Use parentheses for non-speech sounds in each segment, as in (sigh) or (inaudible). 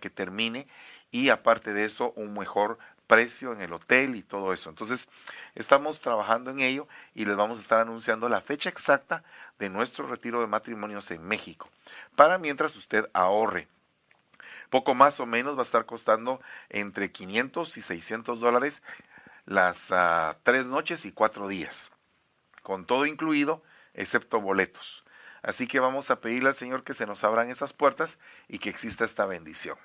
que termine y aparte de eso un mejor precio en el hotel y todo eso. Entonces, estamos trabajando en ello y les vamos a estar anunciando la fecha exacta de nuestro retiro de matrimonios en México, para mientras usted ahorre. Poco más o menos va a estar costando entre 500 y 600 dólares las ah, tres noches y cuatro días, con todo incluido, excepto boletos. Así que vamos a pedirle al Señor que se nos abran esas puertas y que exista esta bendición.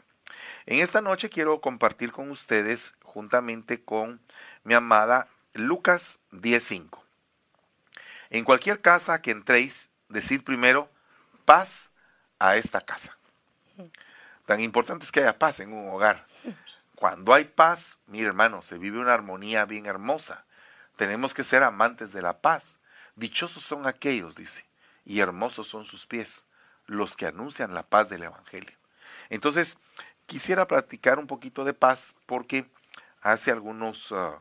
En esta noche quiero compartir con ustedes, juntamente con mi amada Lucas 10.5. En cualquier casa que entréis, decid primero, paz a esta casa. Tan importante es que haya paz en un hogar. Cuando hay paz, mire hermano, se vive una armonía bien hermosa. Tenemos que ser amantes de la paz. Dichosos son aquellos, dice, y hermosos son sus pies, los que anuncian la paz del Evangelio. Entonces, quisiera platicar un poquito de paz porque hace algunos, ah,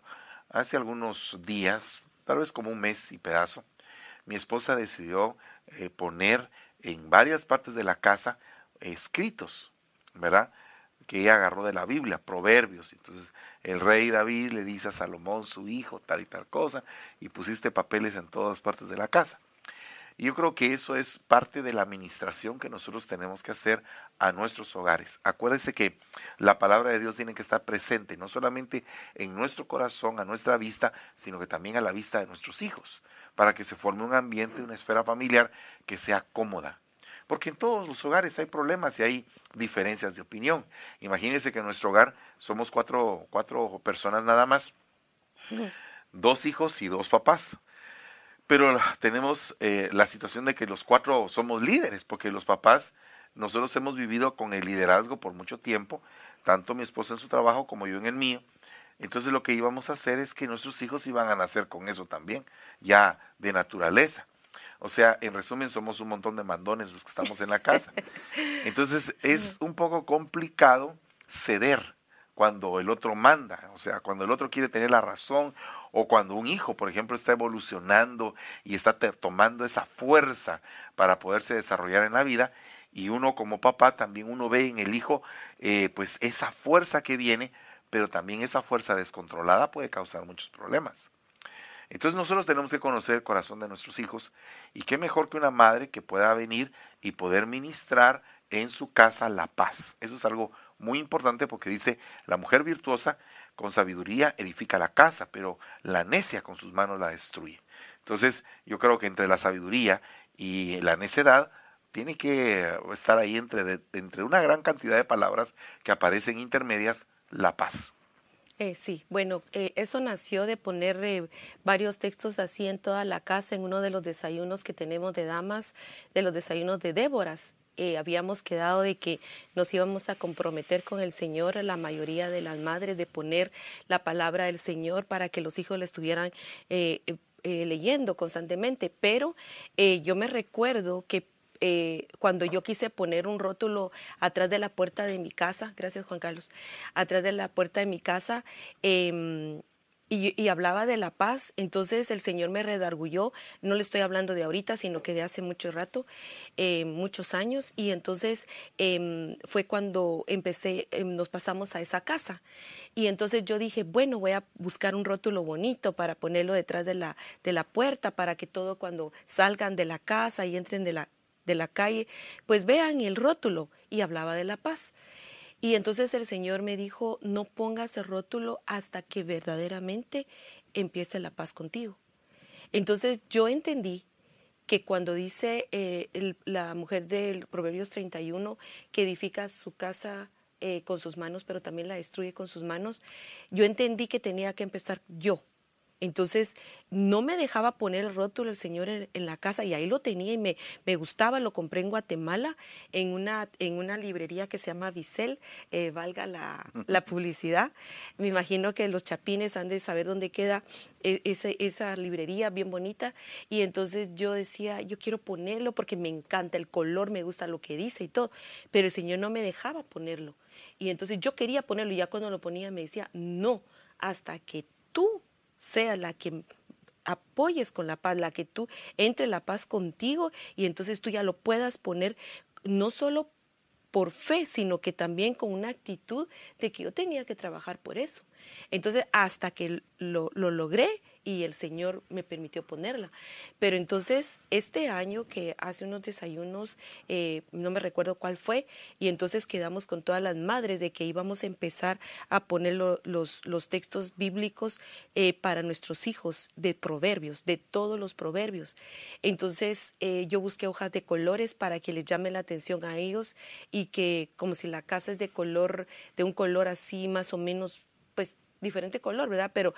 hace algunos días, tal vez como un mes y pedazo, mi esposa decidió eh, poner en varias partes de la casa escritos, ¿verdad? Que ella agarró de la Biblia, proverbios. Entonces el rey David le dice a Salomón, su hijo, tal y tal cosa, y pusiste papeles en todas partes de la casa. Y yo creo que eso es parte de la administración que nosotros tenemos que hacer a nuestros hogares. Acuérdense que la palabra de Dios tiene que estar presente, no solamente en nuestro corazón, a nuestra vista, sino que también a la vista de nuestros hijos, para que se forme un ambiente, una esfera familiar que sea cómoda. Porque en todos los hogares hay problemas y hay diferencias de opinión. Imagínense que en nuestro hogar somos cuatro, cuatro personas nada más, dos hijos y dos papás. Pero tenemos eh, la situación de que los cuatro somos líderes, porque los papás, nosotros hemos vivido con el liderazgo por mucho tiempo, tanto mi esposa en su trabajo como yo en el mío. Entonces lo que íbamos a hacer es que nuestros hijos iban a nacer con eso también, ya de naturaleza. O sea, en resumen, somos un montón de mandones los que estamos en la casa. (laughs) Entonces es un poco complicado ceder cuando el otro manda, o sea, cuando el otro quiere tener la razón o cuando un hijo, por ejemplo, está evolucionando y está tomando esa fuerza para poderse desarrollar en la vida, y uno como papá también uno ve en el hijo eh, pues esa fuerza que viene, pero también esa fuerza descontrolada puede causar muchos problemas. Entonces nosotros tenemos que conocer el corazón de nuestros hijos y qué mejor que una madre que pueda venir y poder ministrar en su casa la paz. Eso es algo muy importante porque dice, la mujer virtuosa con sabiduría edifica la casa, pero la necia con sus manos la destruye. Entonces, yo creo que entre la sabiduría y la necedad tiene que estar ahí entre, entre una gran cantidad de palabras que aparecen intermedias, la paz. Eh, sí, bueno, eh, eso nació de poner eh, varios textos así en toda la casa, en uno de los desayunos que tenemos de damas, de los desayunos de Déboras. Eh, habíamos quedado de que nos íbamos a comprometer con el Señor, la mayoría de las madres, de poner la palabra del Señor para que los hijos le estuvieran eh, eh, leyendo constantemente. Pero yo me recuerdo que cuando yo quise poner un rótulo atrás de la puerta de mi casa, gracias Juan Carlos, atrás de la puerta de mi casa, em, y, hablaba de la paz, entonces el Señor me redargulló, no le estoy hablando de ahorita, sino que de hace mucho rato, eh, muchos años, y entonces em, fue cuando empecé, em, nos pasamos a esa casa. Y entonces yo dije, bueno, voy a buscar un rótulo bonito para ponerlo detrás de la, de la puerta, para que todo cuando salgan de la casa y entren de la, de la calle, pues vean el rótulo. Y hablaba de la paz. Y entonces el Señor me dijo, no pongas el rótulo hasta que verdaderamente empiece la paz contigo. Entonces yo entendí que cuando dice eh, la mujer del Proverbios 31 que edifica su casa eh, con sus manos, pero también la destruye con sus manos, yo entendí que tenía que empezar yo entonces, no me dejaba poner el rótulo el Señor en, la casa y ahí lo tenía y me, me, gustaba, lo compré en Guatemala, en una, en una librería que se llama Vicel, eh, valga la, la, publicidad. Me imagino que los chapines han de saber dónde queda e, esa, esa librería bien bonita. Y entonces yo decía, yo quiero ponerlo porque me encanta el color, me gusta lo que dice y todo, pero el Señor no me dejaba ponerlo. Y entonces yo quería ponerlo y ya cuando lo ponía me decía, no, hasta que tú sea la que apoyes con la paz, la que tú entre la paz contigo y entonces tú ya lo puedas poner no solo por fe, sino que también con una actitud de que yo tenía que trabajar por eso. Entonces, hasta que lo, lo logré, y el Señor me permitió ponerla. Pero entonces, este año que hace unos desayunos, eh, no me recuerdo cuál fue, y entonces quedamos con todas las madres de que íbamos a empezar a poner los, textos bíblicos eh, para nuestros hijos de proverbios, de todos los proverbios. Entonces, eh, yo busqué hojas de colores para que les llame la atención a ellos y que como si la casa es de color, de un color así más o menos, pues diferente color, ¿verdad? Pero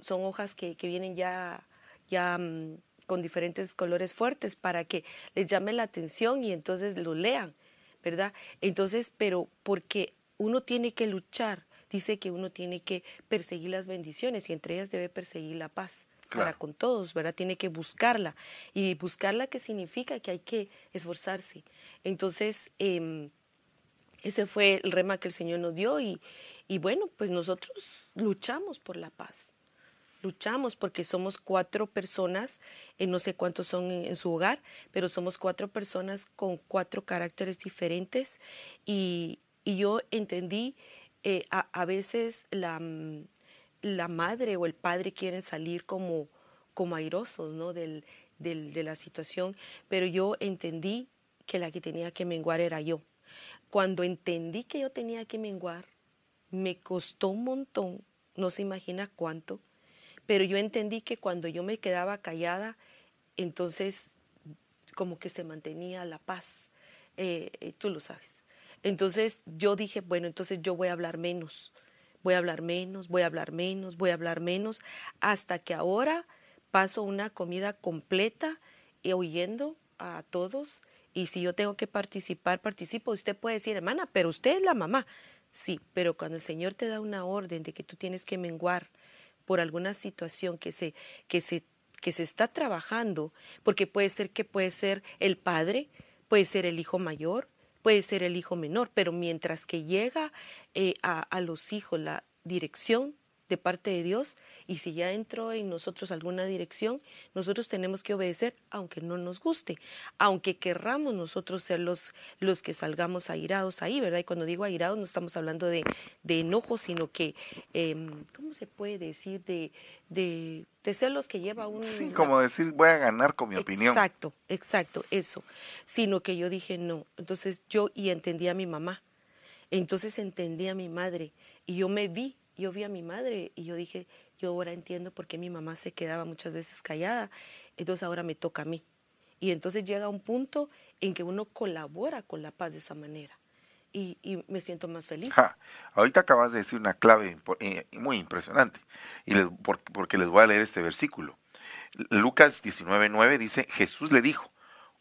son hojas que, vienen ya, ya mm, con diferentes colores fuertes para que les llame la atención y entonces lo lean, ¿verdad? Entonces, pero porque uno tiene que luchar, dice que uno tiene que perseguir las bendiciones y entre ellas debe perseguir la paz. Para con todos, ¿verdad? Tiene que buscarla. Y buscarla, ¿qué significa? Que hay que esforzarse. Entonces, em, ese fue el rema que el Señor nos dio y, y bueno, pues nosotros luchamos por la paz. Luchamos porque somos cuatro personas, eh, no sé cuántos son en, su hogar, pero somos cuatro personas con cuatro caracteres diferentes y, yo entendí, eh, a, veces la, mm, la, madre o el padre quieren salir como, como airosos ¿no? Del, del, de la situación, pero yo entendí que la que tenía que menguar era yo. Cuando entendí que yo tenía que menguar, me costó un montón, no se imagina cuánto, pero yo entendí que cuando yo me quedaba callada, entonces como que se mantenía la paz, eh, eh, tú lo sabes. Entonces yo dije, bueno, entonces yo voy a hablar menos, voy a hablar menos, voy a hablar menos, voy a hablar menos, hasta que ahora paso una comida completa y oyendo a todos. Y si yo tengo que participar, participo. Usted puede decir, hermana, pero usted es la mamá. Sí, pero cuando el Señor te da una orden de que tú tienes que menguar por alguna situación que se, que se, que se está trabajando, porque puede ser que puede ser el padre, puede ser el hijo mayor, puede ser el hijo menor, pero mientras que llega eh, a, a los hijos la dirección de parte de Dios y si ya entró en nosotros alguna dirección, nosotros tenemos que obedecer aunque no nos guste, aunque querramos nosotros ser los, los que salgamos airados ahí, ¿verdad? Y cuando digo airados no estamos hablando de, de enojo, sino que, em, ¿cómo se puede decir? De, de, de, ser los que lleva un... Sí, como decir, voy a ganar con mi opinión. Exacto, exacto, eso. Sino que yo dije, no. Entonces yo y entendí a mi mamá. Entonces entendí a mi madre y yo me vi yo vi a mi madre y yo dije, yo ahora entiendo por qué mi mamá se quedaba muchas veces callada, entonces ahora me toca a mí. Y entonces llega un punto en que uno colabora con la paz de esa manera. Y, me siento más feliz. ahorita acabas de decir una clave eh, muy impresionante, y porque les voy a leer este versículo. Lucas 19:9 dice, Jesús le dijo,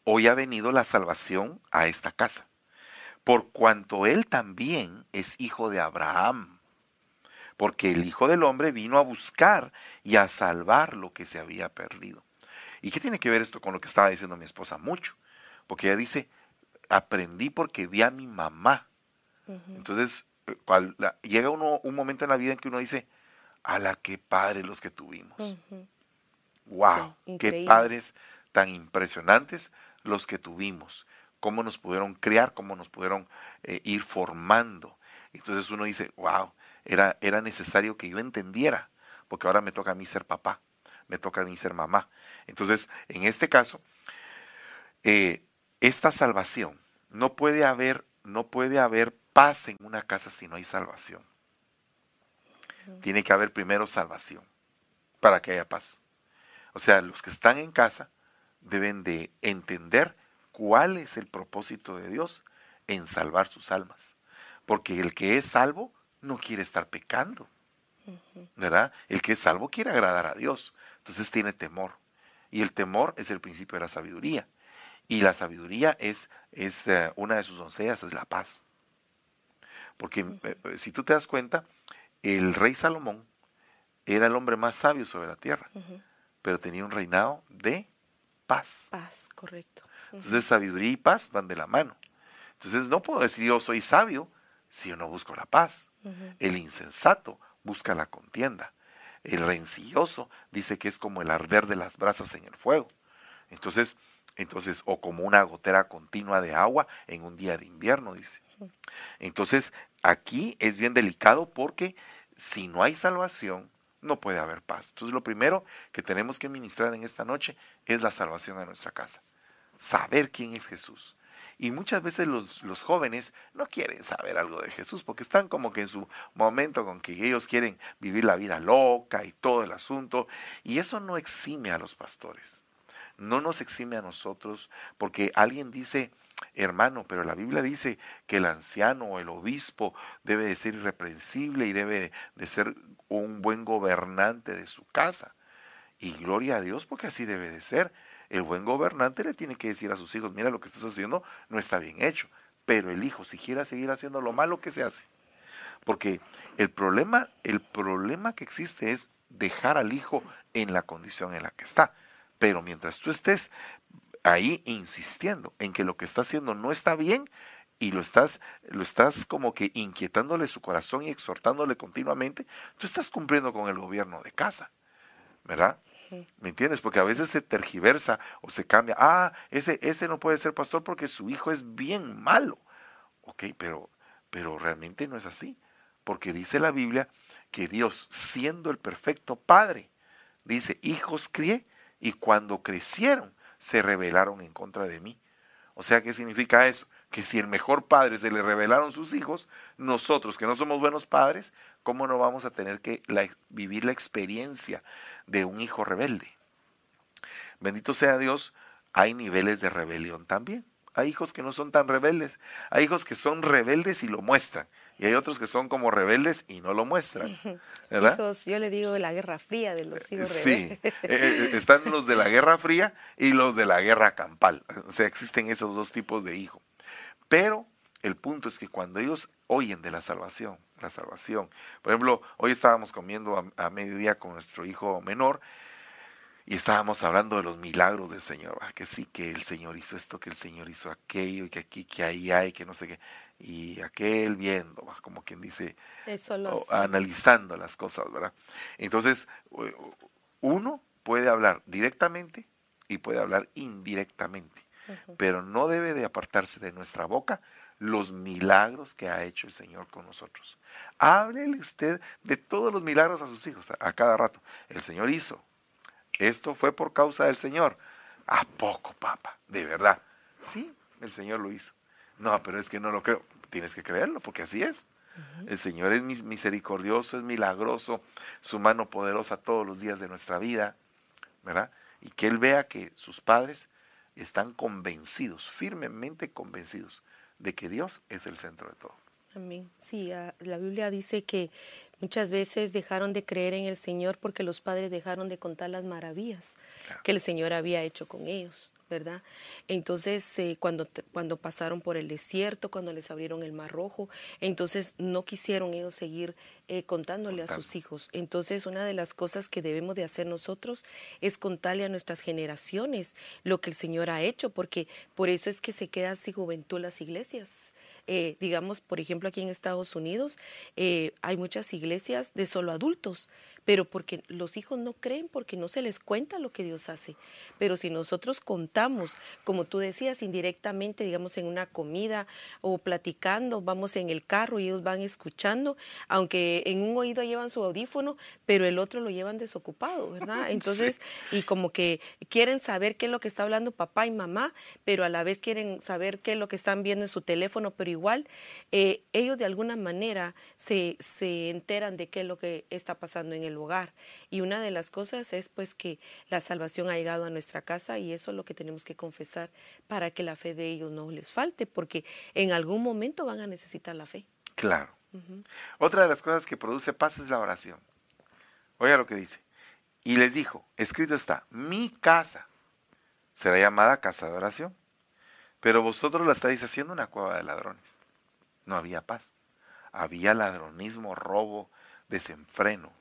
hoy ha venido la salvación a esta casa, por cuanto él también es hijo de Abraham porque el Hijo del Hombre vino a buscar y a salvar lo que se había perdido. ¿Y qué tiene que ver esto con lo que estaba diciendo mi esposa? Mucho, porque ella dice, aprendí porque vi a mi mamá. Entonces, eh, llega uno, un momento en la vida en que uno dice, a la que padre los que tuvimos. ¡Wow! ¡Qué padres tan impresionantes los que tuvimos! Cómo nos pudieron criar, cómo nos pudieron eh, ir formando. Entonces uno dice, wow, era, era necesario que yo entendiera, porque ahora me toca a mí ser papá, me toca a mí ser mamá. Entonces, en este caso, eh, esta salvación, no puede haber, no puede haber paz en una casa si no hay salvación. Tiene que haber primero salvación para que haya paz. O sea, los que están en casa deben de entender cuál es el propósito de Dios en salvar sus almas. Porque el que es salvo no quiere estar pecando, ¿verdad? El que es salvo quiere agradar a Dios, entonces tiene temor. Y el temor es el principio de la sabiduría. Y la sabiduría es, es eh, una de sus doncellas, es la paz. Porque eh, eh, si tú te das cuenta, el rey Salomón era el hombre más sabio sobre la tierra, pero tenía un reinado de paz. Paz, correcto. Entonces sabiduría y paz van de la mano. Entonces no puedo decir yo soy sabio si yo no busco la paz. El insensato busca la contienda. El rencilloso dice que es como el arder de las brasas en el fuego. Entonces, Entonces, o como una gotera continua de agua en un día de invierno, dice. Entonces, aquí es bien delicado porque si no hay salvación, no puede haber paz. Entonces, lo primero que tenemos que ministrar en esta noche es la salvación a nuestra casa. Saber quién es Jesús. Y muchas veces los, los, jóvenes no quieren saber algo de Jesús porque están como que en su momento con que ellos quieren vivir la vida loca y todo el asunto. Y eso no exime a los pastores. No nos exime a nosotros porque alguien dice, hermano, pero la Biblia dice que el anciano o el obispo debe de ser irreprensible y debe de ser un buen gobernante de su casa. Y gloria a Dios porque así debe de ser. El buen gobernante le tiene que decir a sus hijos, mira lo que estás haciendo no está bien hecho. Pero el hijo, si quiere seguir haciendo lo malo, que se hace? Porque el problema, el problema que existe es dejar al hijo en la condición en la que está. Pero mientras tú estés ahí insistiendo en que lo que está haciendo no está bien y lo estás, lo estás como que inquietándole su corazón y exhortándole continuamente, tú estás cumpliendo con el gobierno de casa, ¿verdad? ¿Me entiendes? Porque a veces se tergiversa o se cambia. Ah, ese, ese no puede ser pastor porque su hijo es bien malo. Ok, pero, pero realmente no es así. Porque dice la Biblia que Dios, siendo el perfecto Padre, dice, hijos crié y cuando crecieron se rebelaron en contra de mí. O sea, ¿qué significa eso? Que si el mejor padre se le rebelaron sus hijos, nosotros que no somos buenos padres, ¿cómo no vamos a tener que vivir la experiencia de un hijo rebelde. Bendito sea Dios, hay niveles de rebelión también. Hay hijos que no son tan rebeldes. Hay hijos que son rebeldes y lo muestran. Y hay otros que son como rebeldes y no lo muestran. (laughs) ¿verdad? yo le digo la guerra fría de los hijos rebeldes. Sí, eh, eh, están los de la guerra fría y los de la guerra campal. O sea, existen esos dos tipos de hijos. Pero el punto es que cuando ellos oyen de la salvación, la salvación. Por ejemplo, hoy estábamos comiendo a, mediodía con nuestro hijo menor y estábamos hablando de los milagros del Señor, que sí, que el Señor hizo esto, que el Señor hizo aquello, y que aquí, que ahí hay, que no sé qué, y aquel viendo, como quien dice, analizando las cosas, ¿verdad? Entonces, uno puede hablar directamente y puede hablar indirectamente, pero no debe de apartarse de nuestra boca los milagros que ha hecho el Señor con nosotros. Háblele usted de todos los milagros a sus hijos a, cada rato. El Señor hizo. Esto fue por causa del Señor. ¿A poco, papá? De verdad. Sí, el Señor lo hizo. No, pero es que no lo creo. Tienes que creerlo, porque así es. El Señor es misericordioso, es milagroso, su mano poderosa todos los días de nuestra vida, ¿verdad? Y que Él vea que sus padres están convencidos, firmemente convencidos, de que Dios es el centro de todo. Amén. Sí, ah, la Biblia dice que muchas veces dejaron de creer en el Señor porque los padres dejaron de contar las maravillas que el Señor había hecho con ellos, ¿verdad? Entonces, eh, cuando, cuando pasaron por el desierto, cuando les abrieron el mar rojo, entonces no quisieron ellos seguir eh, contándole a sus hijos. Entonces, una de las cosas que debemos de hacer nosotros es contarle a nuestras generaciones lo que el Señor ha hecho, porque por eso es que se quedan sin juventud las iglesias eh, digamos, por ejemplo, aquí en Estados Unidos eh, hay muchas iglesias de solo adultos pero porque los hijos no creen, porque no se les cuenta lo que Dios hace. Pero si nosotros contamos, como tú decías, indirectamente, digamos, en una comida o platicando, vamos en el carro y ellos van escuchando, aunque en un oído llevan su audífono, pero el otro lo llevan desocupado, ¿verdad? (laughs) Entonces, y como que quieren saber qué es lo que está hablando papá y mamá, pero a la vez quieren saber qué es lo que están viendo en su teléfono, pero igual eh, ellos de alguna manera se, se enteran de qué es lo que está pasando en el hogar. Y una de las cosas es pues que la salvación ha llegado a nuestra casa y eso es lo que tenemos que confesar para que la fe de ellos no les falte, porque en algún momento van a necesitar la fe. Claro. Otra de las cosas que produce paz es la oración. Oiga lo que dice. Y les dijo, escrito está, mi casa será llamada casa de oración, pero vosotros la estáis haciendo una cueva de ladrones. No había paz. Había ladronismo, robo, desenfreno,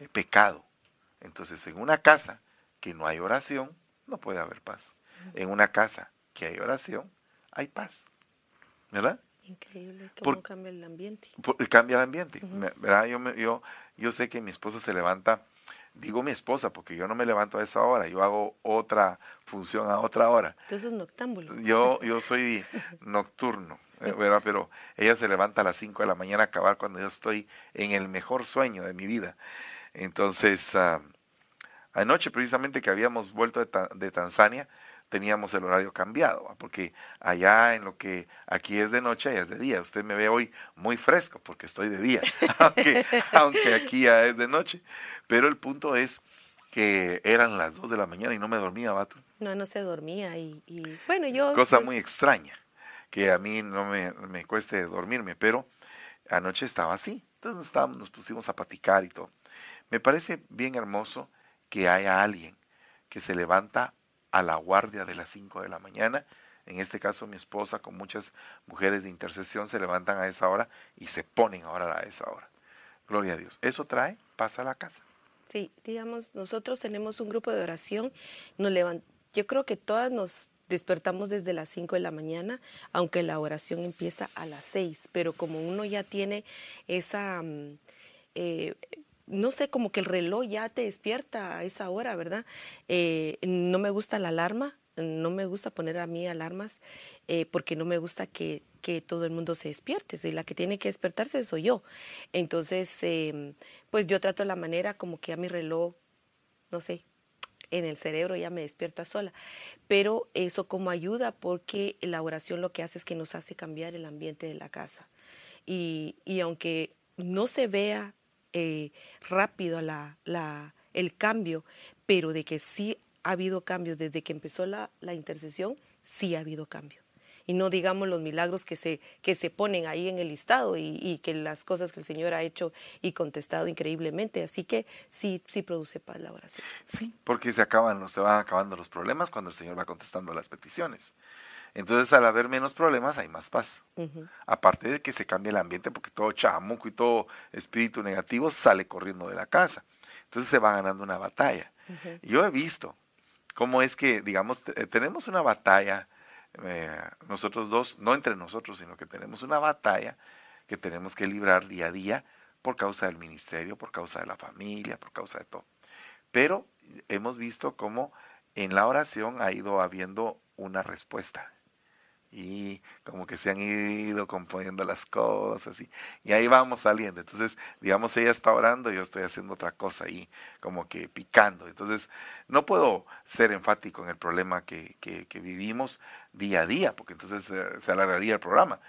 eh, pecado. Entonces, en una casa que no hay oración, no puede haber paz. En una casa que hay oración, hay paz. ¿Verdad? Increíble cómo cambia el ambiente. cambia el ambiente. ¿verdad? Yo, yo, yo sé que mi esposa se levanta digo mi esposa, porque yo no me levanto a esa hora, yo hago otra función a otra hora. Entonces noctámbulo. Yo, yo soy nocturno, eh, ¿verdad? Pero ella se levanta a las 5 de la mañana a acabar cuando yo estoy en el mejor sueño de mi vida. Entonces, ah, anoche precisamente que habíamos vuelto de, de Tanzania, teníamos el horario cambiado, porque allá en lo que aquí es de noche, allá es de día. Usted me ve hoy muy fresco porque estoy de día, (laughs) aunque, aquí ya es de noche. Pero el punto es que eran las 2 de la mañana y no me dormía, vato. No, no se dormía y, bueno, yo... Cosa pues muy extraña, que a mí no me, me cueste dormirme, pero anoche estaba así. Entonces nos, nos pusimos a platicar y todo. Me parece bien hermoso que haya alguien que se levanta a la guardia de las 5 de la mañana. En este caso mi esposa con muchas mujeres de intercesión se levantan a esa hora y se ponen ahora a esa hora. Gloria a Dios. Eso trae pasa a la casa. Sí, digamos, nosotros tenemos un grupo de oración. Nos Yo creo que todas nos despertamos desde las 5 de la mañana, aunque la oración empieza a las 6, pero como uno ya tiene esa... Mm, eh, no sé, como que el reloj ya te despierta a esa hora, ¿verdad? Eh, no me gusta la alarma, no me gusta poner a mí alarmas eh, porque no me gusta que, todo el mundo se despierte. Si la que tiene que despertarse soy yo. Entonces, em, pues yo trato la manera como que a mi reloj, no sé, en el cerebro ya me despierta sola. Pero eso como ayuda porque la oración lo que hace es que nos hace cambiar el ambiente de la casa. Y, y aunque no se vea eh, rápido la, la, el cambio, pero de que sí ha habido cambio desde que empezó la, intercesión, sí ha habido cambio y no digamos los milagros que se, que se ponen ahí en el listado y, que las cosas que el Señor ha hecho y contestado increíblemente. Así que sí, sí produce paz la oración. Sí, porque se acaban, se van acabando los problemas cuando el Señor va contestando las peticiones. Entonces, al haber menos problemas, hay más paz. Aparte de que se cambia el ambiente, porque todo chamuco y todo espíritu negativo sale corriendo de la casa. Entonces se va ganando una batalla. Yo he visto cómo es que, digamos, tenemos una batalla, eh, nosotros dos, no entre nosotros, sino que tenemos una batalla que tenemos que librar día a día por causa del ministerio, por causa de la familia, por causa de todo. Pero hemos visto cómo en la oración ha ido habiendo una respuesta y como que se han ido componiendo las cosas y, ahí vamos saliendo. Entonces, digamos, ella está orando y yo estoy haciendo otra cosa ahí, como que picando. Entonces, no puedo ser enfático en el problema que, vivimos día a día, porque entonces se alargaría el programa.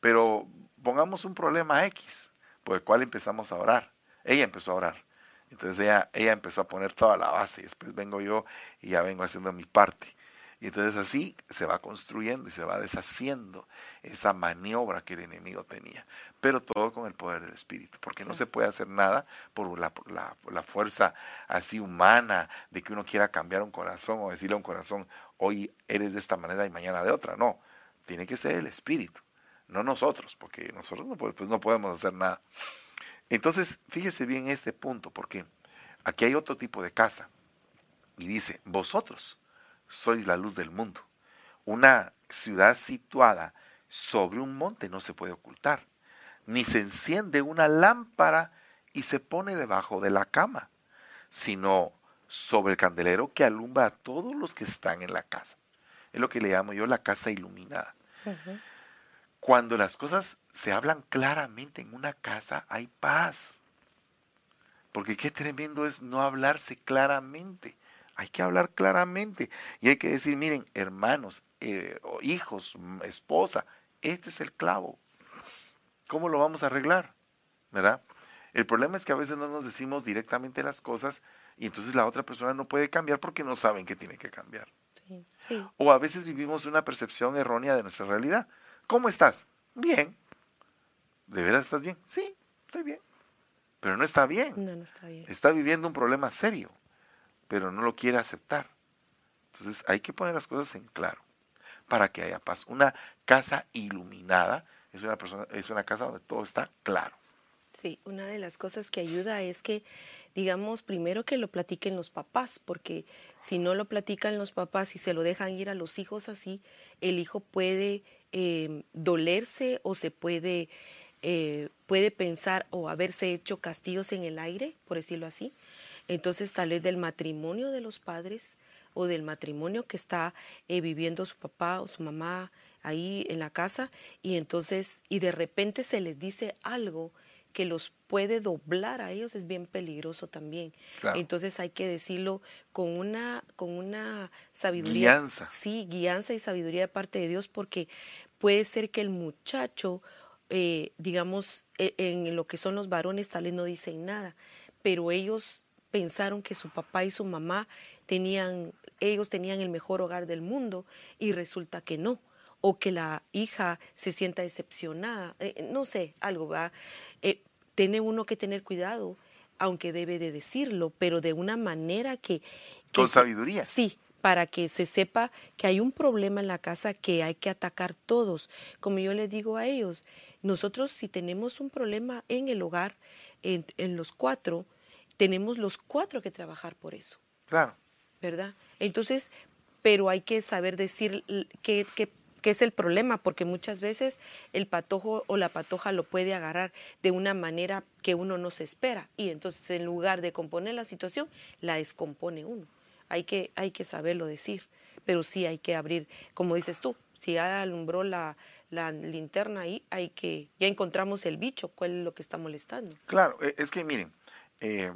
Pero pongamos un problema X, por el cual empezamos a orar. Ella empezó a orar. Entonces ella, ella empezó a poner toda la base y después vengo yo y ya vengo haciendo mi parte. Y entonces así se va construyendo y se va deshaciendo esa maniobra que el enemigo tenía. Pero todo con el poder del Espíritu, porque no se puede hacer nada por la, la, fuerza así humana de que uno quiera cambiar un corazón o decirle a un corazón, hoy eres de esta manera y mañana de otra. No, tiene que ser el Espíritu, no nosotros, porque nosotros no, pues no podemos hacer nada. Entonces, fíjese bien este punto, porque aquí hay otro tipo de casa. Y dice, vosotros sois la luz del mundo. Una ciudad situada sobre un monte no se puede ocultar, ni se enciende una lámpara y se pone debajo de la cama, sino sobre el candelero que alumbra a todos los que están en la casa. Es lo que le llamo yo la casa iluminada. Cuando las cosas se hablan claramente en una casa, hay paz. Porque qué tremendo es no hablarse claramente. Hay que hablar claramente y hay que decir, miren, hermanos, eh, hijos, esposa, este es el clavo. ¿Cómo lo vamos a arreglar? ¿Verdad? El problema es que a veces no nos decimos directamente las cosas y entonces la otra persona no puede cambiar porque no saben que tiene que cambiar. O a veces vivimos una percepción errónea de nuestra realidad. ¿Cómo estás? Bien. ¿De veras estás bien? Sí, estoy bien. Pero no está bien. No, no está bien. Está viviendo un problema serio pero no lo quiere aceptar. Entonces hay que poner las cosas en claro para que haya paz. Una casa iluminada es una, persona, es una casa donde todo está claro. Sí, una de las cosas que ayuda es que, digamos, primero que lo platiquen los papás, porque si no lo platican los papás y se lo dejan ir a los hijos así, el hijo puede eh, dolerse o se puede, eh, puede pensar o haberse hecho castillos en el aire, por decirlo así, Entonces, tal vez del matrimonio de los padres o del matrimonio que está eh, viviendo su papá o su mamá ahí en la casa y entonces, y de repente se les dice algo que los puede doblar a ellos es bien peligroso también. Entonces hay que decirlo con una, con una sabiduría. Guianza. Sí, guianza y sabiduría de parte de Dios, porque puede ser que el muchacho, eh, digamos, e, en lo que son los varones tal vez no dicen nada, pero ellos pensaron que su papá y su mamá tenían, ellos tenían el mejor hogar del mundo y resulta que no o que la hija se sienta decepcionada, eh, no sé, algo va. Eh, tiene uno que tener cuidado, aunque debe de decirlo, pero de una manera que... Con sabiduría. Sí, para que se sepa que hay un problema en la casa que hay que atacar todos. Como yo les digo a ellos, nosotros si tenemos un problema en el hogar, en, en los cuatro, tenemos los cuatro que trabajar por eso. Claro. ¿Verdad? Entonces, pero hay que saber decir qué, qué ¿Qué es el problema? Porque muchas veces el patojo o la patoja lo puede agarrar de una manera que uno no se espera y entonces en lugar de componer la situación, la descompone uno. Hay que, hay que saberlo decir, pero sí hay que abrir, como dices tú, si ya alumbró la, linterna ahí, hay que, ya encontramos el bicho, cuál es lo que está molestando. Claro, e, es que miren, eh,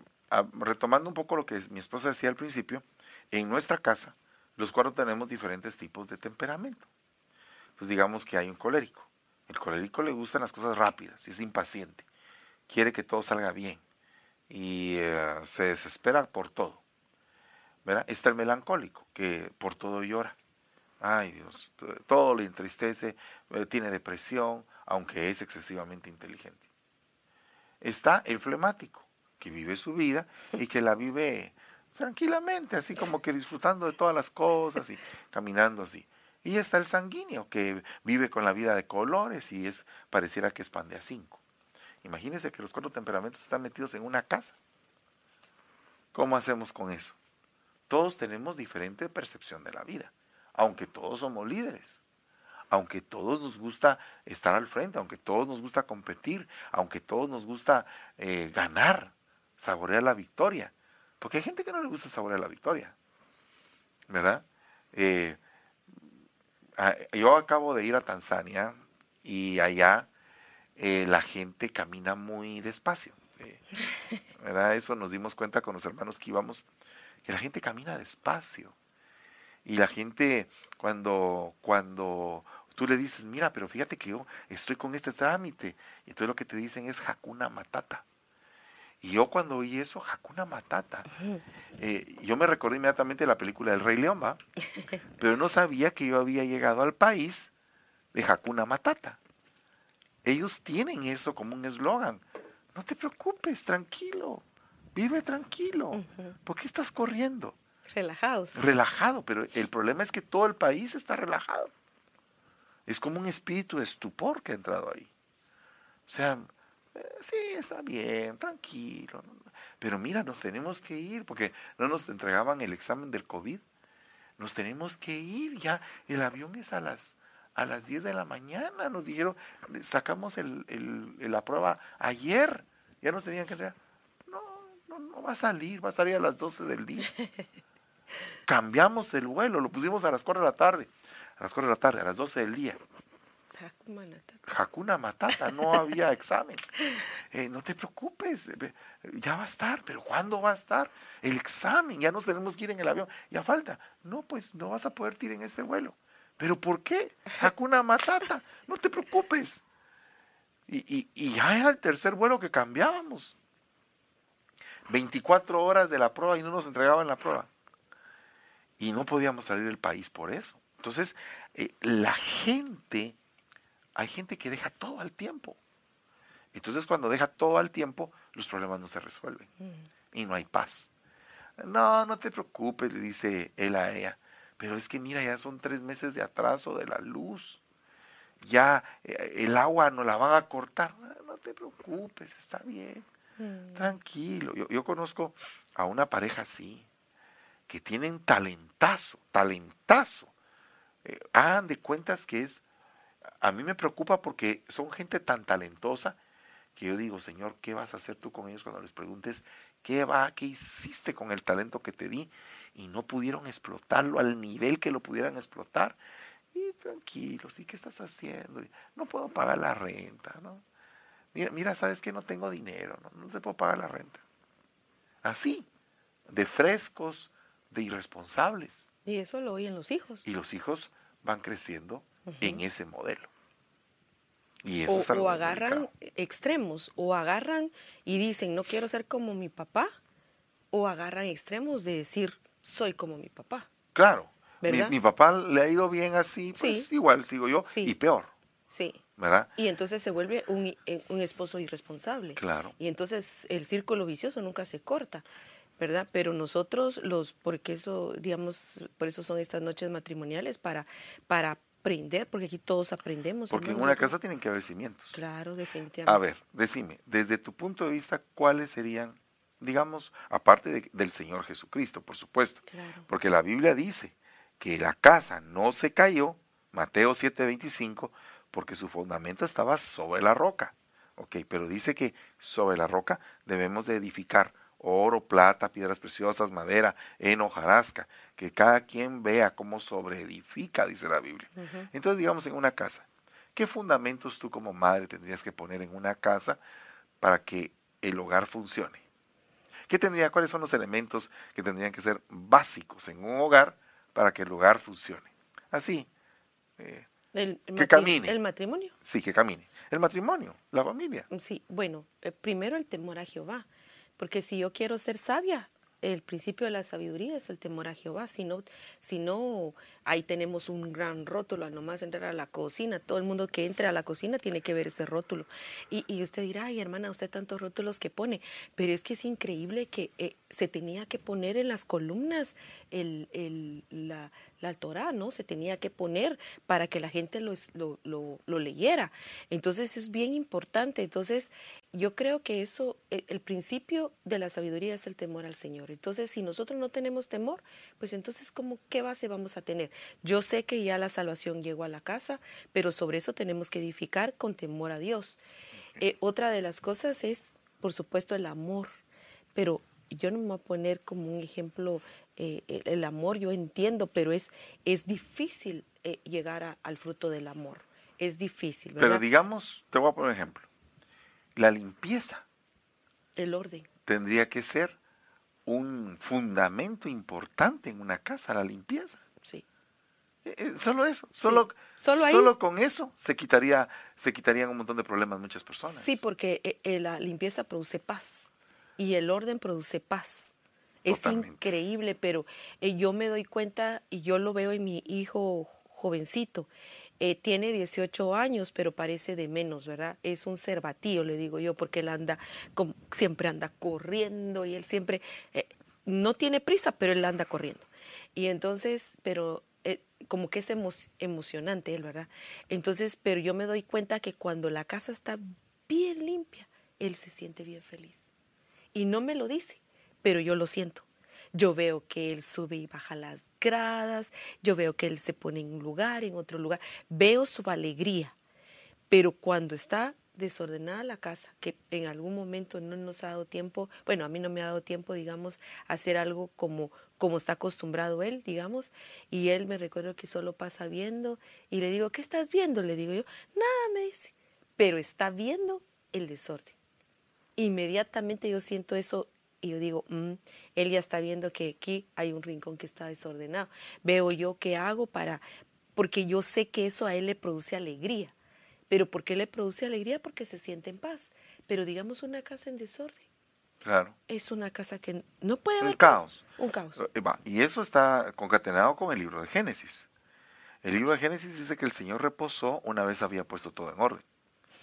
retomando un poco lo que mi esposa decía al principio, en nuestra casa los cuatro tenemos diferentes tipos de temperamento pues digamos que hay un colérico. El colérico le gustan las cosas rápidas, es impaciente, quiere que todo salga bien y eh, se desespera por todo. Está el melancólico, que por todo llora. Ay Dios, todo le entristece, eh, tiene depresión, aunque es excesivamente inteligente. Está el flemático, que vive su vida y que la vive tranquilamente, así como que disfrutando de todas las cosas y caminando así. Y está el sanguíneo, que vive con la vida de colores y es pareciera que expande a cinco. Imagínense que los cuatro temperamentos están metidos en una casa. ¿Cómo hacemos con eso? Todos tenemos diferente percepción de la vida, aunque todos somos líderes, aunque todos nos gusta estar al frente, aunque todos nos gusta competir, aunque todos nos gusta eh, ganar, saborear la victoria. Porque hay gente que no le gusta saborear la victoria, ¿verdad? Eh, yo acabo de ir a Tanzania y allá eh, la gente camina muy despacio. Eh, ¿verdad? Eso nos dimos cuenta con los hermanos que íbamos, que la gente camina despacio. Y la gente cuando, cuando tú le dices, mira, pero fíjate que yo estoy con este trámite, y entonces lo que te dicen es Hakuna Matata. Y yo cuando oí eso, Hakuna Matata, eh, yo me recordé inmediatamente la película El Rey León, ¿va? (laughs) Pero no sabía que yo había llegado al país de Hakuna Matata. Ellos tienen eso como un eslogan. No te preocupes, tranquilo, vive tranquilo. ¿Por qué estás corriendo? Relajados. Relajado, pero el problema es que todo el país está relajado. Es como un espíritu de estupor que ha entrado ahí. O sea, eh, sí, está bien, tranquilo. Pero mira, nos tenemos que ir porque no nos entregaban el examen del COVID. Nos tenemos que ir ya. El avión es a las, a las 10 de la mañana. Nos dijeron, sacamos el, la prueba ayer. Ya nos tenían que entregar. No, no, no va a salir, va a salir a las 12 del día. (laughs) Cambiamos el vuelo, lo pusimos a las 4 de la tarde. A las 4 de la tarde, a las 12 del día. Hakuna Matata, no había (laughs) examen. Eh, no te preocupes, ya va a estar, pero ¿cuándo va a estar? El examen, ya nos tenemos que ir en el avión, ya falta. No, pues no vas a poder ir en este vuelo. ¿Pero por qué? Hakuna Matata, no te preocupes. Y, y ya era el tercer vuelo que cambiábamos. 24 horas de la prueba y no nos entregaban la prueba. Y no podíamos salir del país por eso. Entonces, eh, la gente hay gente que deja todo al tiempo. Entonces cuando deja todo al tiempo, los problemas no se resuelven y no hay paz. No, no te preocupes, le dice él a ella. Pero es que mira, ya son tres meses de atraso de la luz. Ya eh, el agua no la van a cortar. No, te preocupes, está bien. Tranquilo. Yo, conozco a una pareja así, que tienen talentazo, talentazo. Eh, hagan de cuentas que es a mí me preocupa porque son gente tan talentosa que yo digo, Señor, ¿qué vas a hacer tú con ellos cuando les preguntes ¿Qué va? ¿Qué hiciste con el talento que te di? Y no pudieron explotarlo al nivel que lo pudieran explotar. Y tranquilos, ¿y qué estás haciendo? No puedo pagar la renta, ¿no? Mira, mira ¿sabes que No tengo dinero, ¿no? no te puedo pagar la renta. Así, de frescos, de irresponsables. Y eso lo oyen los hijos. Y los hijos van creciendo en ese modelo. Y eso o, o agarran extremos, o agarran y dicen, no quiero ser como mi papá, o agarran extremos de decir, soy como mi papá. Claro. Mi, papá le ha ido bien así, pues igual sigo yo, y peor. Sí. ¿verdad? Y entonces se vuelve un, eh, un, esposo irresponsable. Claro. Y entonces el círculo vicioso nunca se corta, ¿verdad? Pero nosotros los, porque eso, digamos, por eso son estas noches matrimoniales, para, para aprender, porque aquí todos aprendemos. Porque en una casa tienen que haber cimientos. Claro, definitivamente. A ver, decime, desde tu punto de vista, ¿cuáles serían, digamos, aparte del Señor Jesucristo, por supuesto? Claro. Porque la Biblia dice que la casa no se cayó, Mateo 7:25, porque su fundamento estaba sobre la roca. Ok, pero dice que sobre la roca debemos de edificar oro, plata, piedras preciosas, madera, heno, jarasca, que cada quien vea cómo sobreedifica, dice la Biblia. Entonces, digamos, en una casa, ¿qué fundamentos tú como madre tendrías que poner en una casa para que el hogar funcione? ¿Qué tendría, cuáles son los elementos que tendrían que ser básicos en un hogar para que el hogar funcione? Así, eh, el, que camine. ¿El matrimonio? Sí, que camine. El matrimonio, la familia. Sí, bueno, eh, primero el temor a Jehová, porque si yo quiero ser sabia, el principio de la sabiduría es el temor a Jehová, si no, si no ahí tenemos un gran rótulo, nomás entrar a la cocina, todo el mundo que entre a la cocina tiene que ver ese rótulo. Y, usted dirá, ay hermana, usted tantos rótulos que pone, pero es que es increíble que eh, se tenía que poner en las columnas el, la, la Torah, ¿no? Se tenía que poner para que la gente lo, lo, lo, leyera. Entonces es bien importante. Entonces yo creo que eso, el, el, principio de la sabiduría es el temor al Señor. Entonces si nosotros no tenemos temor, pues entonces ¿cómo, ¿qué base vamos a tener? Yo sé que ya la salvación llegó a la casa, pero sobre eso tenemos que edificar con temor a Dios. Eh, otra de las cosas es, por supuesto, el amor, pero yo no me voy a poner como un ejemplo eh, el, amor, yo entiendo, pero es, es difícil eh, llegar al fruto del amor. Es difícil. Pero digamos, te voy a poner un ejemplo. La limpieza. El orden. Tendría que ser un fundamento importante en una casa, la limpieza. Sí. Eh, solo eso, solo, ¿Solo, con eso se quitaría, se quitarían un montón de problemas muchas personas. Sí, porque la limpieza produce paz y el orden produce paz. Es increíble, pero eh, yo me doy cuenta y yo lo veo en mi hijo jovencito. Eh, tiene 18 años, pero parece de menos, ¿verdad? Es un cervatío, le digo yo, porque él anda, como, siempre anda corriendo y él siempre, eh, no tiene prisa, pero él anda corriendo. Y entonces, pero como que es emocionante él, ¿verdad? Entonces, pero yo me doy cuenta que cuando la casa está bien limpia, él se siente bien feliz. Y no me lo dice, pero yo lo siento. Yo veo que él sube y baja las gradas, yo veo que él se pone en un lugar, en otro lugar, veo su alegría, pero cuando está desordenada la casa, que en algún momento no nos ha dado tiempo, bueno, a mí no me ha dado tiempo, digamos, hacer algo como, como está acostumbrado él, digamos, y él me recuerdo que solo pasa viendo y le digo, ¿qué estás viendo? Le digo yo, nada, me dice, pero está viendo el desorden. Inmediatamente yo siento eso y yo digo, mm, él ya está viendo que aquí hay un rincón que está desordenado. Veo yo qué hago para, porque yo sé que eso a él le produce alegría. Pero ¿por qué le produce alegría? Porque se siente en paz. Pero digamos una casa en desorden. Claro. Es una casa que no puede haber. Un caos. Un caos. Eh, y eso está concatenado con el libro de Génesis. El libro de Génesis dice que el Señor reposó una vez había puesto todo en orden.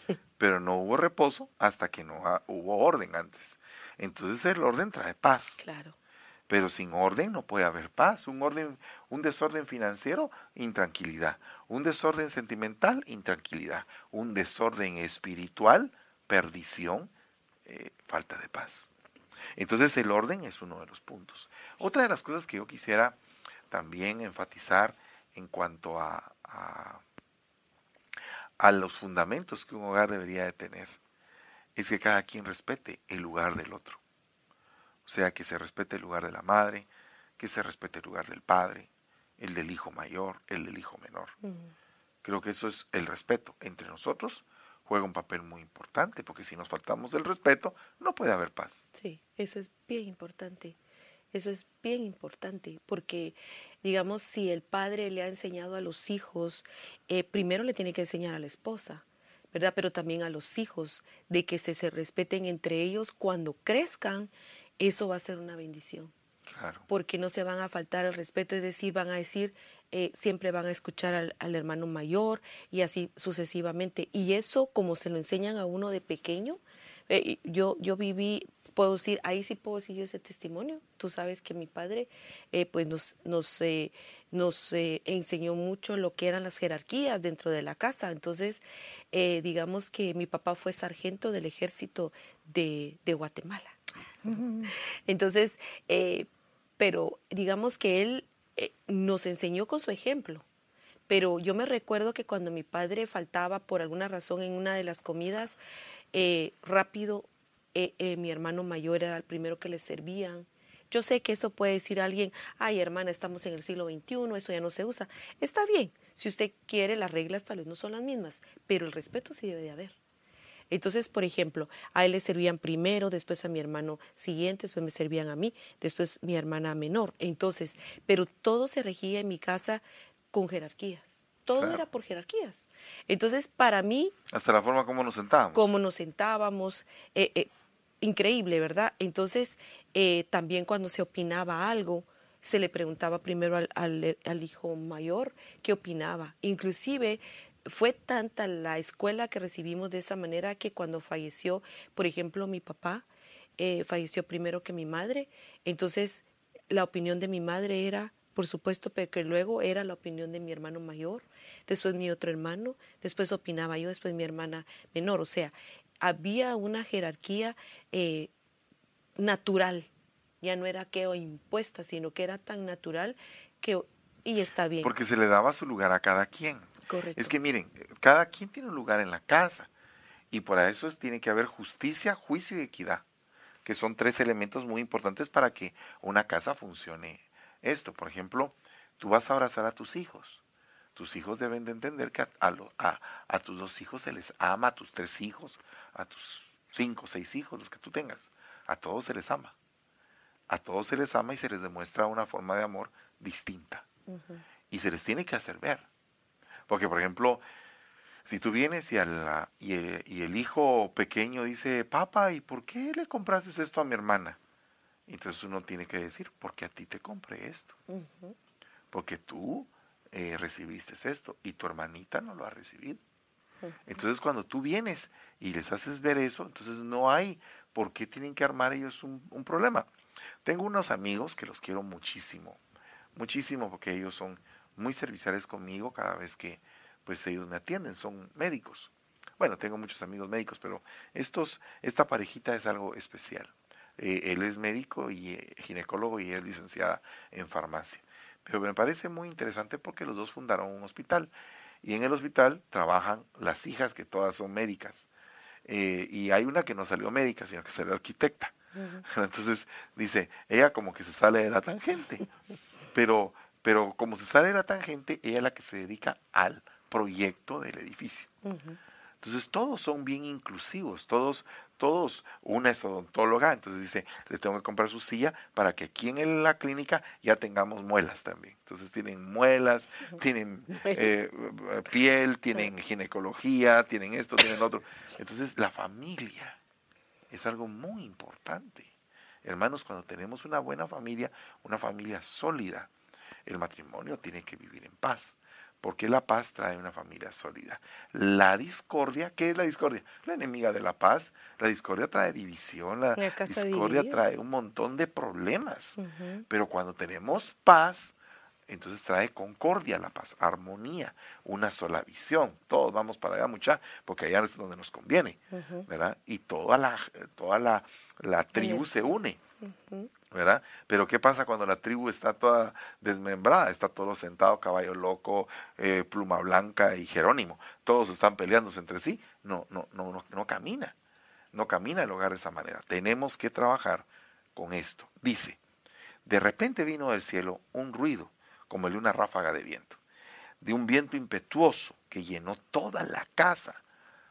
(laughs) Pero no hubo reposo hasta que no hubo orden antes. Entonces el orden trae paz. Claro. Pero sin orden no puede haber paz. Un orden, un desorden financiero, intranquilidad. Un desorden sentimental, intranquilidad. Un desorden espiritual, perdición, eh, falta de paz. Entonces el orden es uno de los puntos. Otra de las cosas que yo quisiera también enfatizar en cuanto a, a, a los fundamentos que un hogar debería de tener es que cada quien respete el lugar del otro. O sea, que se respete el lugar de la madre, que se respete el lugar del padre, el del hijo mayor, el del hijo menor. Creo que eso es el respeto entre nosotros juega un papel muy importante, porque si nos faltamos el respeto, no puede haber paz. Sí, eso es bien importante. Eso es bien importante, porque, digamos, si el padre le ha enseñado a los hijos, eh, primero le tiene que enseñar a la esposa, ¿verdad? Pero también a los hijos, de que se, se respeten entre ellos cuando crezcan, eso va a ser una bendición. Claro. Porque no se van a faltar el respeto, es decir, van a decir, eh, siempre van a escuchar al, hermano mayor y así sucesivamente. Y eso, como se lo enseñan a uno de pequeño, eh, yo, yo viví, puedo decir, ahí sí puedo decir yo ese testimonio. Tú sabes que mi padre eh, pues nos, nos, nos enseñó mucho lo que eran las jerarquías dentro de la casa. Entonces, digamos que mi papá fue sargento del ejército de, de Guatemala. Entonces, pero digamos que él eh, nos enseñó con su ejemplo. Pero yo me recuerdo que cuando mi padre faltaba por alguna razón en una de las comidas, eh, rápido eh, mi hermano mayor era el primero que le servían. Yo sé que eso puede decir alguien, ay hermana, estamos en el siglo XXI, eso ya no se usa. Está bien, si usted quiere, las reglas tal vez no son las mismas, pero el respeto sí debe de haber. Entonces, por ejemplo, a él le servían primero, después a mi hermano siguiente, después me servían a mí, después mi hermana menor. Entonces, pero todo se regía en mi casa con jerarquías. Todo era por jerarquías. Entonces, para mí... Hasta la forma como nos sentábamos. Como nos sentábamos. Eh, eh, increíble, ¿verdad? Entonces, eh, también cuando se opinaba algo, se le preguntaba primero al, al, hijo mayor qué opinaba. Inclusive fue tanta la escuela que recibimos de esa manera que cuando falleció, por ejemplo, mi papá, eh, falleció primero que mi madre, entonces la opinión de mi madre era, por supuesto, pero que luego era la opinión de mi hermano mayor, después mi otro hermano, después opinaba yo, después mi hermana menor, o sea, había una jerarquía eh, natural, ya no era que o impuesta, sino que era tan natural que, y está bien. Porque se le daba su lugar a cada quien. Es que miren, cada quien tiene un lugar en la casa y por eso tiene que haber justicia, juicio y equidad, que son tres elementos muy importantes para que una casa funcione esto. Por ejemplo, tú vas a abrazar a tus hijos. Tus hijos deben de entender que a, a tus dos hijos se les ama, a tus tres hijos, a tus cinco, seis hijos, los que tú tengas. A todos se les ama. A todos se les ama y se les demuestra una forma de amor distinta. Y se les tiene que hacer ver. Porque, por ejemplo, si tú vienes y, y, el, hijo pequeño dice, papá, ¿y por qué le compraste esto a mi hermana? Entonces uno tiene que decir, porque a ti te compré esto. Porque tú eh, recibiste esto y tu hermanita no lo ha recibido. Entonces cuando tú vienes y les haces ver eso, entonces no hay por qué tienen que armar ellos un, un problema. Tengo unos amigos que los quiero muchísimo, muchísimo porque ellos son muy serviciales conmigo cada vez que pues ellos me atienden, son médicos. Bueno, tengo muchos amigos médicos, pero estos, esta parejita es algo especial. Eh, él es médico y eh, ginecólogo y es licenciada en farmacia. Pero me parece muy interesante porque los dos fundaron un hospital y en el hospital trabajan las hijas que todas son médicas. Eh, y hay una que no salió médica, sino que salió arquitecta. (laughs) Entonces dice, ella como que se sale de la tangente, (laughs) pero pero como se sale de la tangente, ella es la que se dedica al proyecto del edificio. Entonces todos son bien inclusivos, todos, todos, una es odontóloga, entonces dice, le tengo que comprar su silla para que aquí en la clínica ya tengamos muelas también. Entonces tienen muelas, tienen (laughs) eh, piel, tienen ginecología, tienen esto, tienen otro. Entonces la familia es algo muy importante. Hermanos, cuando tenemos una buena familia, una familia sólida, el matrimonio tiene que vivir en paz, porque la paz trae una familia sólida. La discordia, ¿qué es la discordia? La enemiga de la paz. La discordia trae división, la, discordia trae un montón de problemas. Pero cuando tenemos paz, entonces trae concordia la paz, armonía, una sola visión. Todos vamos para allá mucha, porque allá es donde nos conviene, ¿verdad? Y toda la, toda la, la tribu se une. ¿Verdad? Pero ¿qué pasa cuando la tribu está toda desmembrada? Está todo sentado, caballo loco, eh, pluma blanca y Jerónimo. Todos están peleándose entre sí. No, no, no, no, no camina. No camina el hogar de esa manera. Tenemos que trabajar con esto. Dice, de repente vino del cielo un ruido como el de una ráfaga de viento, de un viento impetuoso que llenó toda la casa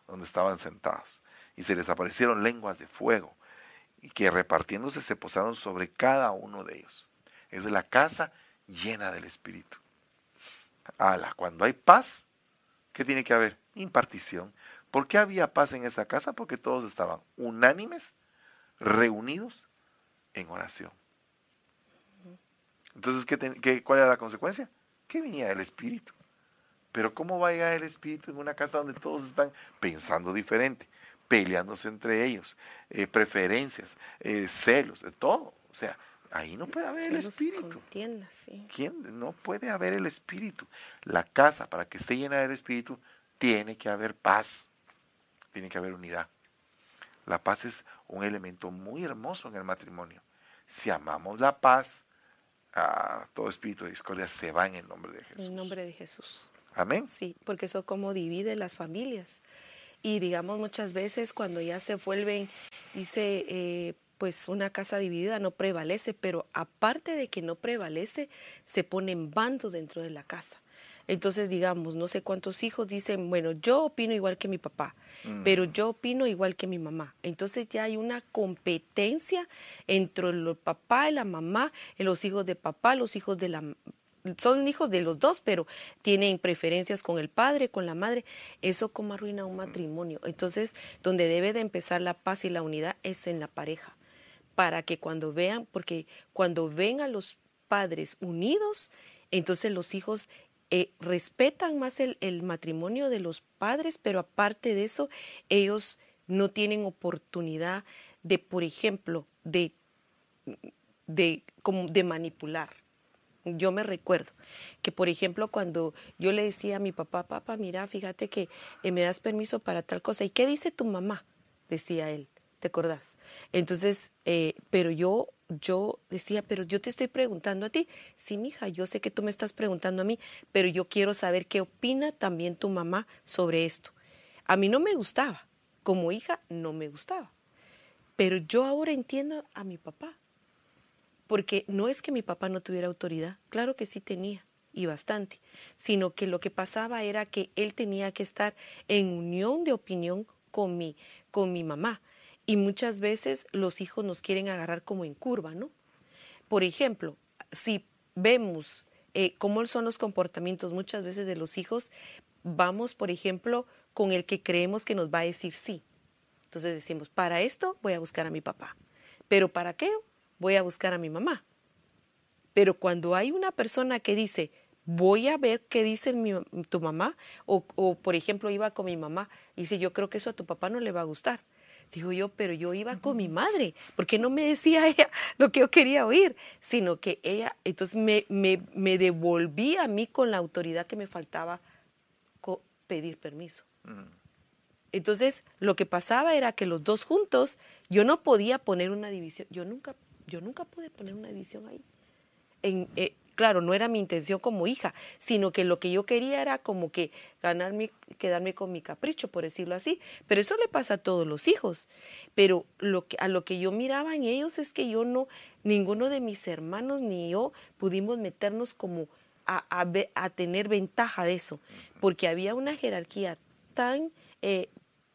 donde estaban sentados, y se les aparecieron lenguas de fuego, y que repartiéndose se posaron sobre cada uno de ellos. Es la casa llena del Espíritu. Ala, cuando hay paz, ¿qué tiene que haber? Impartición. ¿Por qué había paz en esa casa? Porque todos estaban unánimes, reunidos en oración. Entonces, ¿qué, cuál era la consecuencia? Que venía el Espíritu. Pero ¿cómo va a llegar el Espíritu en una casa donde todos están pensando diferente, peleándose entre ellos, eh, preferencias, eh, celos, de todo? O sea, ahí no puede haber el Espíritu. ¿Quién? No puede haber el Espíritu. La casa, para que esté llena del Espíritu, tiene que haber paz, tiene que haber unidad. La paz es un elemento muy hermoso en el matrimonio. Si amamos la paz, todo espíritu de discordia se va en el nombre de Jesús. En el nombre de Jesús. Amén. Sí, porque eso como divide las familias. Y digamos muchas veces cuando ya se vuelven, dice, eh, pues una casa dividida no prevalece, pero aparte de que no prevalece, se ponen bandos dentro de la casa. Entonces, digamos, no sé cuántos hijos dicen, bueno, yo opino igual que mi papá, mm. pero yo opino igual que mi mamá. Entonces ya hay una competencia entre el papá y la mamá, los hijos de papá, los hijos de la son hijos de los dos, pero tienen preferencias con el padre, con la madre. Eso como arruina un matrimonio. Entonces, donde debe de empezar la paz y la unidad es en la pareja, para que cuando vean, porque cuando ven a los padres unidos, entonces los hijos eh, respetan más el, matrimonio de los padres, pero aparte de eso, ellos no tienen oportunidad de, por ejemplo, de, de, manipular. Yo me recuerdo que, por ejemplo, cuando yo le decía a mi papá, papá, mira, fíjate que eh, me das permiso para tal cosa. ¿Y qué dice tu mamá? Decía él, ¿te acordás? Entonces, eh, pero yo yo decía, pero yo te estoy preguntando a ti. Sí, mija, yo sé que tú me estás preguntando a mí, pero yo quiero saber qué opina también tu mamá sobre esto. A mí no me gustaba, como hija no me gustaba, pero yo ahora entiendo a mi papá, porque no es que mi papá no tuviera autoridad, claro que sí tenía, y bastante, sino que lo que pasaba era que él tenía que estar en unión de opinión con mi, con mi mamá. Y muchas veces los hijos nos quieren agarrar como en curva, ¿no? Por ejemplo, si vemos eh, cómo son los comportamientos muchas veces de los hijos, vamos, por ejemplo, con el que creemos que nos va a decir sí. Entonces decimos, para esto voy a buscar a mi papá, pero para qué voy a buscar a mi mamá. Pero cuando hay una persona que dice, voy a ver qué dice tu mamá, o, o, por ejemplo iba con mi mamá y dice, yo creo que eso a tu papá no le va a gustar. Digo yo, pero yo iba con mi madre, porque no me decía (laughs) ella lo que yo quería oír, sino que ella, entonces me, me, me devolví a mí con la autoridad que me faltaba pedir permiso. Entonces, lo que pasaba era que los dos juntos, yo no podía poner una división, yo nunca, yo nunca pude poner una división ahí. En, eh, claro, no era mi intención como hija, sino que lo que yo quería era como que ganarme, quedarme con mi capricho, por decirlo así. Pero eso le pasa a todos los hijos. Pero lo que, a lo que yo miraba en ellos es que yo no, ninguno de mis hermanos ni yo pudimos meternos como a, a, tener ventaja de eso, porque había una jerarquía tan eh,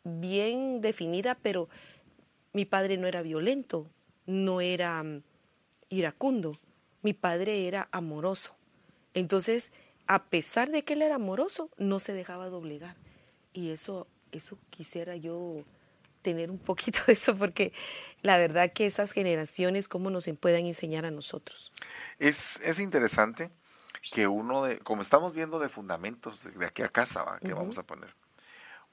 bien definida, pero mi padre no era violento, no era mm, iracundo mi padre era amoroso. Entonces, a pesar de que él era amoroso, no se dejaba doblegar. Y eso, eso quisiera yo tener un poquito de eso, porque la verdad que esas generaciones, ¿cómo nos puedan enseñar a nosotros? Es, es interesante que uno de, como estamos viendo de fundamentos de, aquí a casa, que vamos a poner,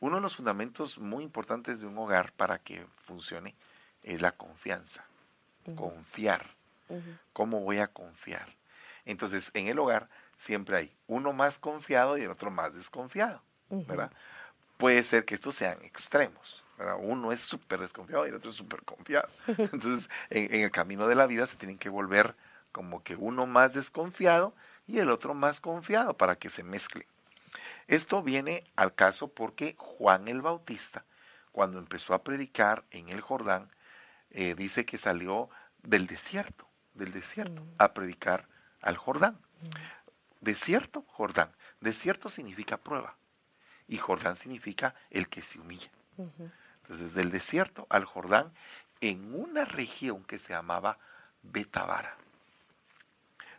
uno de los fundamentos muy importantes de un hogar para que funcione es la confianza, confiar. ¿Cómo voy a confiar? Entonces, en el hogar siempre hay uno más confiado y el otro más desconfiado, ¿verdad? Puede ser que estos sean extremos, ¿verdad? Uno es súper desconfiado y el otro es súper confiado. (laughs) Entonces, en, en el camino de la vida se tienen que volver como que uno más desconfiado y el otro más confiado para que se mezclen. Esto viene al caso porque Juan el Bautista, cuando empezó a predicar en el Jordán, eh, dice que salió del desierto, del desierto, a predicar al Jordán. Desierto, Jordán. Desierto significa prueba y Jordán significa el que se humilla. Entonces, del desierto al Jordán, en una región que se llamaba Betabara.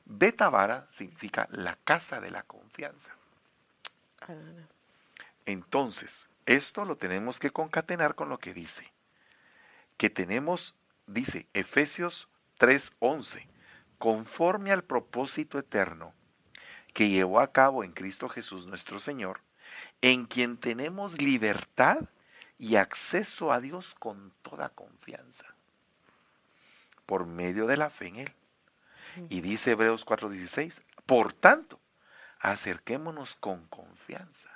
Betabara significa la casa de la confianza. Entonces, esto lo tenemos que concatenar con lo que dice. Que tenemos, dice Efesios 3:11, conforme al propósito eterno que llevó a cabo en Cristo Jesús nuestro Señor, en quien tenemos libertad y acceso a Dios con toda confianza, por medio de la fe en Él. Y dice Hebreos 4:16, por tanto, acerquémonos con confianza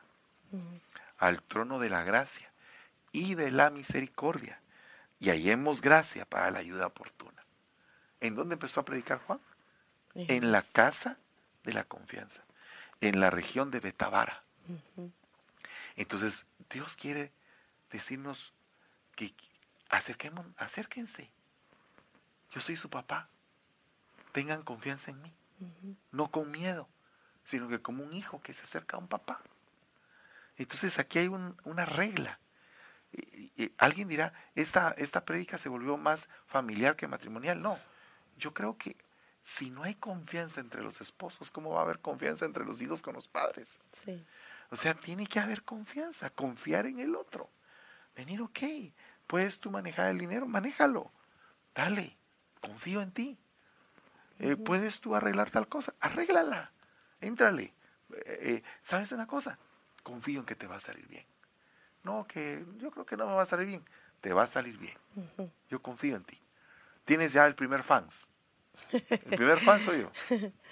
al trono de la gracia y de la misericordia, y hallemos gracia para la ayuda oportuna. ¿En dónde empezó a predicar Juan? En la casa de la confianza, en la región de Betabara. Entonces, Dios quiere decirnos que acerquemos, acérquense. Yo soy su papá. Tengan confianza en mí. No con miedo, sino que como un hijo que se acerca a un papá. Entonces aquí hay una regla. Alguien dirá, esta, esta prédica se volvió más familiar que matrimonial. No, yo creo que si no hay confianza entre los esposos, ¿cómo va a haber confianza entre los hijos con los padres? Sí. O sea, tiene que haber confianza, confiar en el otro. Venir, ok, puedes tú manejar el dinero, manéjalo. Dale, confío en ti. Eh, ¿Puedes tú arreglar tal cosa? Arréglala, éntrale. Eh, eh, ¿Sabes una cosa? Confío en que te va a salir bien. No, que yo creo que no me va a salir bien. Te va a salir bien. Yo confío en ti. Tienes ya el primer fans. El primer fan soy yo.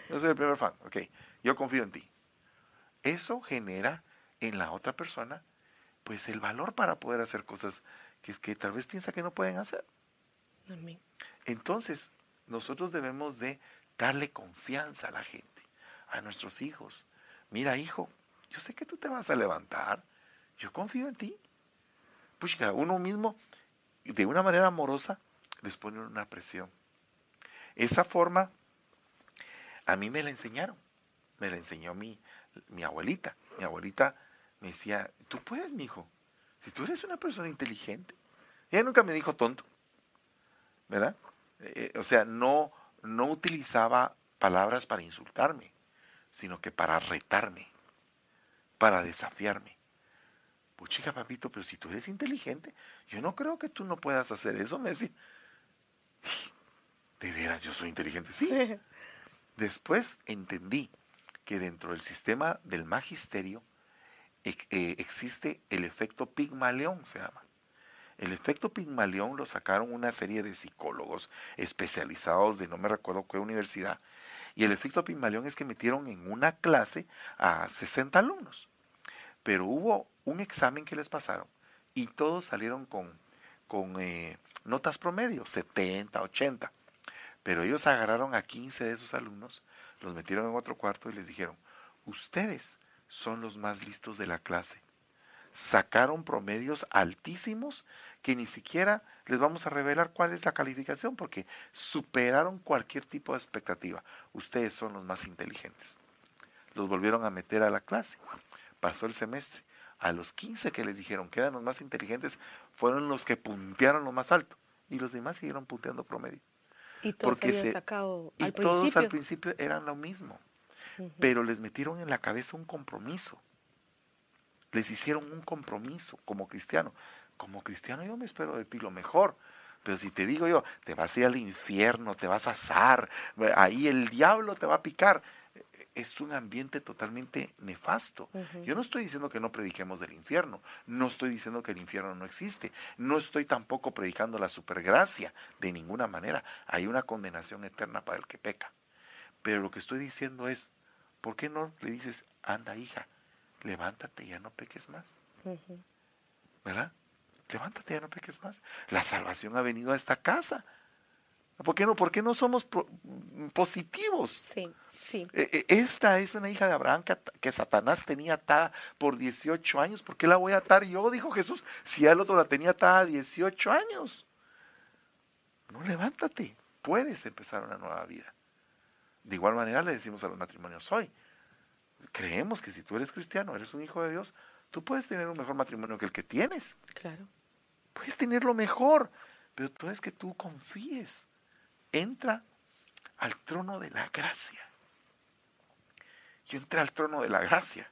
Yo soy el primer fan. Ok, yo confío en ti eso genera en la otra persona pues el valor para poder hacer cosas que, que tal vez piensa que no pueden hacer. Entonces, nosotros debemos de darle confianza a la gente, a nuestros hijos. Mira, hijo, yo sé que tú te vas a levantar, yo confío en ti. Pues uno mismo, de una manera amorosa, les pone una presión. Esa forma, a mí me la enseñaron, me la enseñó mi, mi abuelita. Mi abuelita me decía, tú puedes, mi hijo, si tú eres una persona inteligente. Ella nunca me dijo tonto, ¿verdad? Eh, o sea, no, no utilizaba palabras para insultarme, sino que para retarme, para desafiarme. Pues chica, papito, pero si tú eres inteligente, yo no creo que tú no puedas hacer eso, me decía. (laughs) De veras, yo soy inteligente, sí. (laughs) Después entendí que dentro del sistema del magisterio eh, existe el efecto Pigmalión, se llama. El efecto Pigmalión lo sacaron una serie de psicólogos especializados de no me recuerdo qué universidad. Y el efecto Pigmalión es que metieron en una clase a 60 alumnos. Pero hubo un examen que les pasaron y todos salieron con, con eh, notas promedio, 70, 80. Pero ellos agarraron a 15 de esos alumnos los metieron en otro cuarto y les dijeron, ustedes son los más listos de la clase. Sacaron promedios altísimos que ni siquiera les vamos a revelar cuál es la calificación porque superaron cualquier tipo de expectativa. Ustedes son los más inteligentes. Los volvieron a meter a la clase. Pasó el semestre. A los 15 que les dijeron que eran los más inteligentes fueron los que puntearon lo más alto y los demás siguieron punteando promedio. Y todos porque se, sacado y todos al principio eran lo mismo, pero les metieron en la cabeza un compromiso. Les hicieron un compromiso como cristiano. Como cristiano yo me espero de ti lo mejor. Pero si te digo yo, te vas a ir al infierno, te vas a asar, ahí el diablo te va a picar es un ambiente totalmente nefasto. Yo no estoy diciendo que no prediquemos del infierno, no estoy diciendo que el infierno no existe, no estoy tampoco predicando la supergracia de ninguna manera. Hay una condenación eterna para el que peca. Pero lo que estoy diciendo es, ¿por qué no le dices, anda hija, levántate, ya no peques más? ¿Verdad? Levántate, ya no peques más. La salvación ha venido a esta casa. ¿Por qué no, ¿Por qué no somos positivos? Sí. Sí. E, e, esta es una hija de Abraham que, Satanás tenía atada por 18 años. ¿Por qué la voy a atar yo? Dijo Jesús. Si el otro la tenía atada 18 años. No, levántate. puedes empezar una nueva vida. De igual manera le decimos a los matrimonios hoy, creemos que si tú eres cristiano, eres un hijo de Dios, tú puedes tener un mejor matrimonio que el que tienes. Claro. Puedes tenerlo mejor, pero tú es que tú confíes. Entra al trono de la gracia. Yo entré al trono de la gracia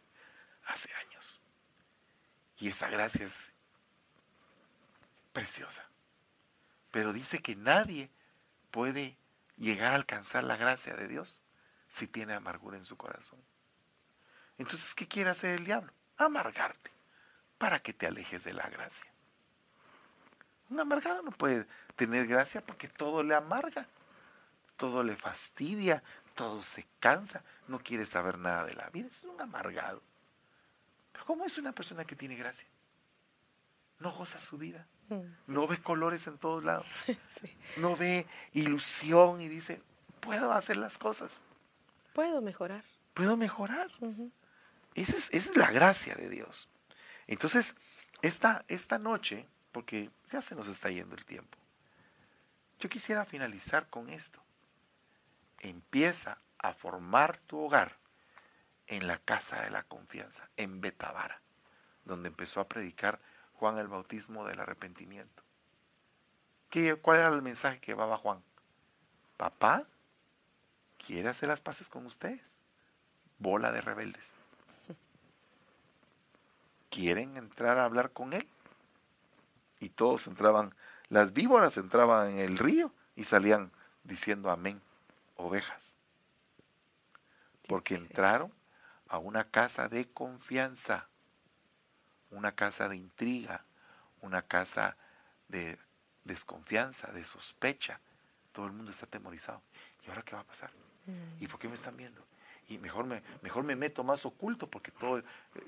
hace años. Y esa gracia es preciosa. Pero dice que nadie puede llegar a alcanzar la gracia de Dios si tiene amargura en su corazón. Entonces, ¿qué quiere hacer el diablo? Amargarte para que te alejes de la gracia. Un amargado no puede tener gracia porque todo le amarga, todo le fastidia, todo se cansa, no quiere saber nada de la vida, es un amargado. Pero ¿cómo es una persona que tiene gracia? No goza su vida, mm. no ve colores en todos lados, (laughs) no ve ilusión y dice, puedo hacer las cosas. Puedo mejorar. Puedo mejorar. esa, es, la gracia de Dios. Entonces, esta, esta noche, porque ya se nos está yendo el tiempo, yo quisiera finalizar con esto. Empieza a formar tu hogar en la casa de la confianza, en Betavara, donde empezó a predicar Juan el bautismo del arrepentimiento. ¿Qué, ¿Cuál era el mensaje que llevaba Juan? Papá quiere hacer las paces con ustedes. Bola de rebeldes. ¿Quieren entrar a hablar con él? Y todos entraban, las víboras entraban en el río y salían diciendo amén, ovejas. Porque entraron a una casa de confianza una casa de intriga, una casa de desconfianza, de sospecha. Todo el mundo está atemorizado. ¿Y ahora qué va a pasar? ¿Y por qué me están viendo? Y mejor me, mejor me meto más oculto porque todo, eh,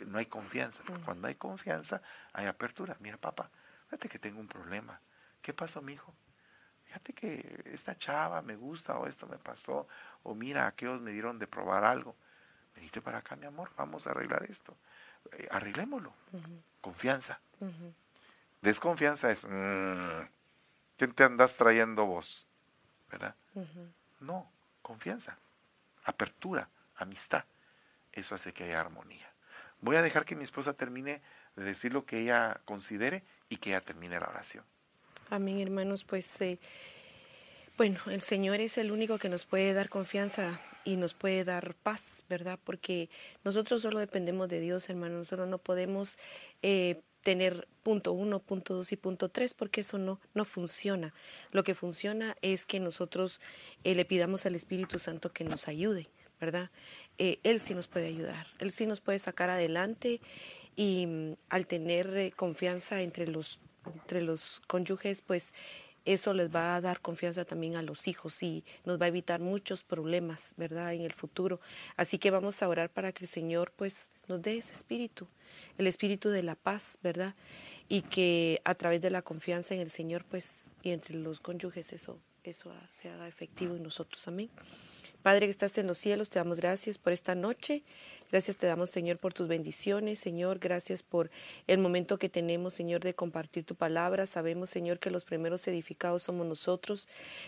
no hay confianza. Cuando hay confianza, hay apertura. Mira, papá, fíjate que tengo un problema. ¿Qué pasó, mi hijo? Fíjate que esta chava me gusta o esto me pasó. O mira, aquellos me dieron de probar algo. Venite para acá, mi amor, vamos a arreglar esto. Eh, arreglémoslo. Confianza. Desconfianza es, mm, ¿quién te andas trayendo vos? ¿Verdad? No, confianza, apertura, amistad. Eso hace que haya armonía. Voy a dejar que mi esposa termine de decir lo que ella considere y que ella termine la oración. Amén, hermanos. Pues eh, bueno, el Señor es el único que nos puede dar confianza y nos puede dar paz, ¿verdad? Porque nosotros solo dependemos de Dios, hermano. Nosotros no podemos eh, tener punto uno, punto dos y punto tres, porque eso no, no funciona. Lo que funciona es que nosotros eh, le pidamos al Espíritu Santo que nos ayude, ¿verdad? Él sí nos puede ayudar, Él sí nos puede sacar adelante y mm, al tener confianza entre los, entre los cónyuges, pues eso les va a dar confianza también a los hijos y nos va a evitar muchos problemas, ¿verdad? En el futuro. Así que vamos a orar para que el Señor pues nos dé ese espíritu, el espíritu de la paz, ¿verdad? Y que a través de la confianza en el Señor pues y entre los cónyuges eso eso se haga efectivo en nosotros. Amén. Padre que estás en los cielos, te damos gracias por esta noche. Gracias te damos, Señor, por tus bendiciones, Señor. Gracias por el momento que tenemos, Señor, de compartir tu palabra. Sabemos, Señor, que los primeros edificados somos nosotros.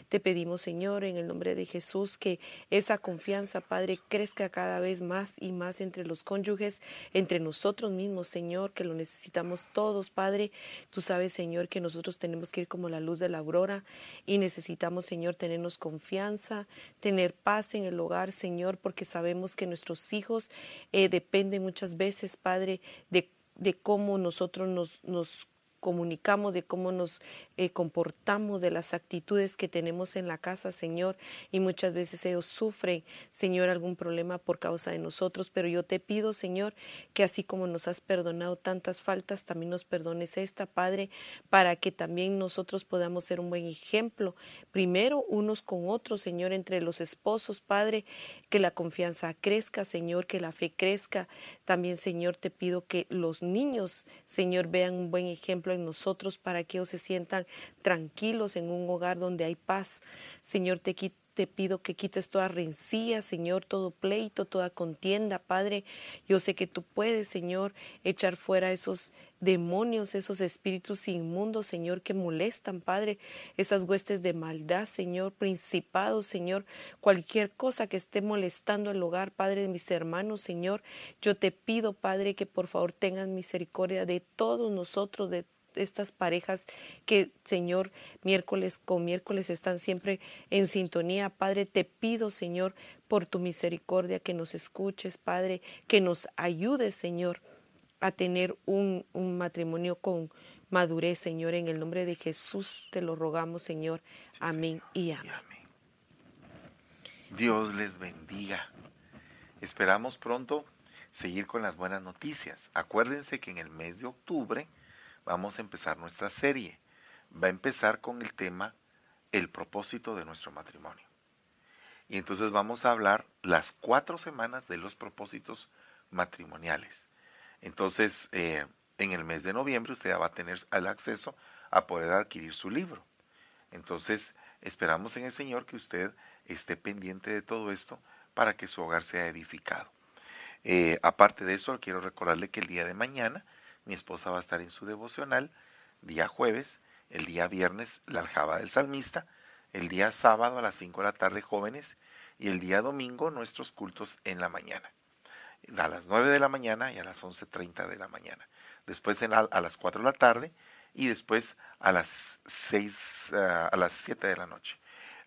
Te pedimos, Señor, en el nombre de Jesús, que esa confianza, Padre, crezca cada vez más y más entre los cónyuges, entre nosotros mismos, Señor, que lo necesitamos todos, Padre. Tú sabes, Señor, que nosotros tenemos que ir como la luz de la aurora y necesitamos, Señor, tenernos confianza, tener paz en el hogar, Señor, porque sabemos que nuestros hijos eh, depende muchas veces, Padre, de, de cómo nosotros nos, nos comunicamos, de cómo nos eh, comportamos, de las actitudes que tenemos en la casa, Señor. Y muchas veces ellos sufren, Señor, algún problema por causa de nosotros. Pero yo te pido, Señor, que así como nos has perdonado tantas faltas, también nos perdones esta, Padre, para que también nosotros podamos ser un buen ejemplo. Primero, unos con otros, Señor, entre los esposos, Padre, que la confianza crezca, Señor, que la fe crezca. También, Señor, te pido que los niños, Señor, vean un buen ejemplo en nosotros para que ellos se sientan tranquilos en un hogar donde hay paz. Señor, te, te pido que quites toda rencilla, Señor, todo pleito, toda contienda, Padre. Yo sé que tú puedes, Señor, echar fuera esos demonios, esos espíritus inmundos, Señor, que molestan, Padre, esas huestes de maldad, Señor, principados, Señor, cualquier cosa que esté molestando el hogar, Padre de mis hermanos, Señor, yo te pido, Padre, que por favor tengas misericordia de todos nosotros, de estas parejas que, Señor, miércoles con miércoles están siempre en sintonía. Padre, te pido, Señor, por tu misericordia, que nos escuches, Padre, que nos ayudes, Señor, a tener un, matrimonio con madurez, Señor. En el nombre de Jesús te lo rogamos, Señor. amén y amén. Dios les bendiga. Esperamos pronto seguir con las buenas noticias. Acuérdense que en el mes de octubre vamos a empezar nuestra serie. Va a empezar con el tema el propósito de nuestro matrimonio. Y entonces vamos a hablar las cuatro semanas de los propósitos matrimoniales. Entonces, eh, en el mes de noviembre usted ya va a tener el acceso a poder adquirir su libro. Entonces, esperamos en el Señor que usted esté pendiente de todo esto para que su hogar sea edificado. Eh, aparte de eso, quiero recordarle que el día de mañana mi esposa va a estar en su devocional, día jueves, el día viernes la aljaba del salmista, el día sábado a las 5 de la tarde jóvenes y el día domingo nuestros cultos en la mañana. A las 9 de la mañana y a las 11.30 de la mañana. Después a las 4 de la tarde y después a las 6, ah, a las 7 de la noche.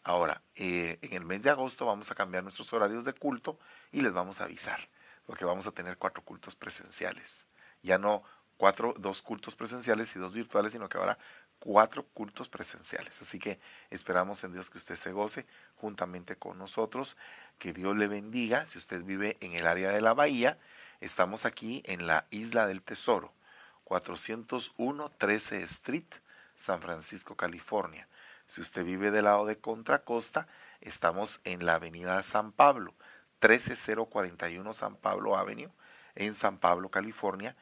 Ahora, eh, en el mes de agosto vamos a cambiar nuestros horarios de culto y les vamos a avisar, porque vamos a tener cuatro cultos presenciales. Ya no cuatro, dos cultos presenciales y dos virtuales, sino que habrá cuatro cultos presenciales. Así que esperamos en Dios que usted se goce juntamente con nosotros, que Dios le bendiga. Si usted vive en el área de la bahía, estamos aquí en la Isla del Tesoro, 401 13 Street, San Francisco, California. Si usted vive del lado de Contracosta, estamos en la Avenida San Pablo, 13041 San Pablo Avenue, en San Pablo, California,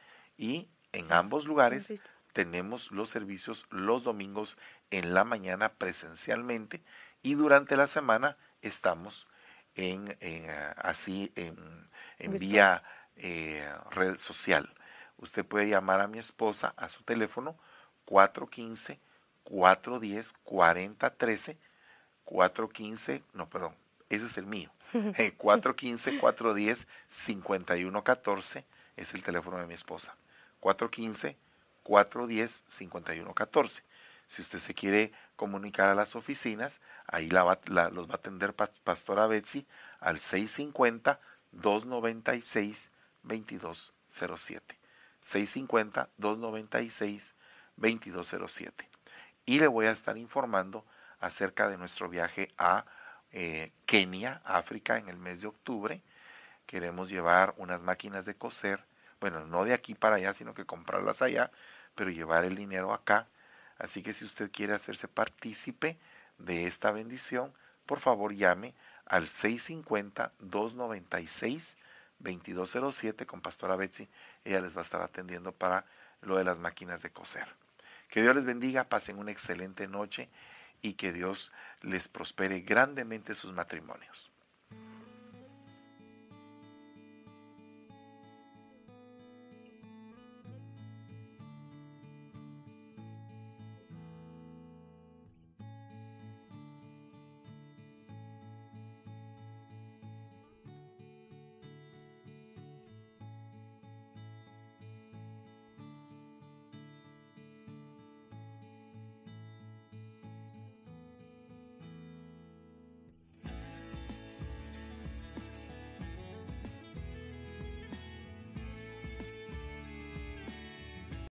en ambos lugares tenemos los servicios los domingos en la mañana presencialmente y durante la semana estamos en, eh, así en, vía eh, red social. Usted puede llamar a mi esposa a su teléfono 415 410 4013 415, no, perdón, ese es el mío. 415 410 5114 es el teléfono de mi esposa. 415-410-5114. Si usted se quiere comunicar a las oficinas, ahí la los va a atender Pastora Betsy al 650-296-2207. 650-296-2207. Y le voy a estar informando acerca de nuestro viaje a eh, Kenia, África, en el mes de octubre. Queremos llevar unas máquinas de coser bueno, no de aquí para allá, sino que comprarlas allá, pero llevar el dinero acá. Así que si usted quiere hacerse partícipe de esta bendición, por favor llame al 650-296-2207 con Pastora Betsy. Ella les va a estar atendiendo para lo de las máquinas de coser. Que Dios les bendiga, pasen una excelente noche y que Dios les prospere grandemente sus matrimonios.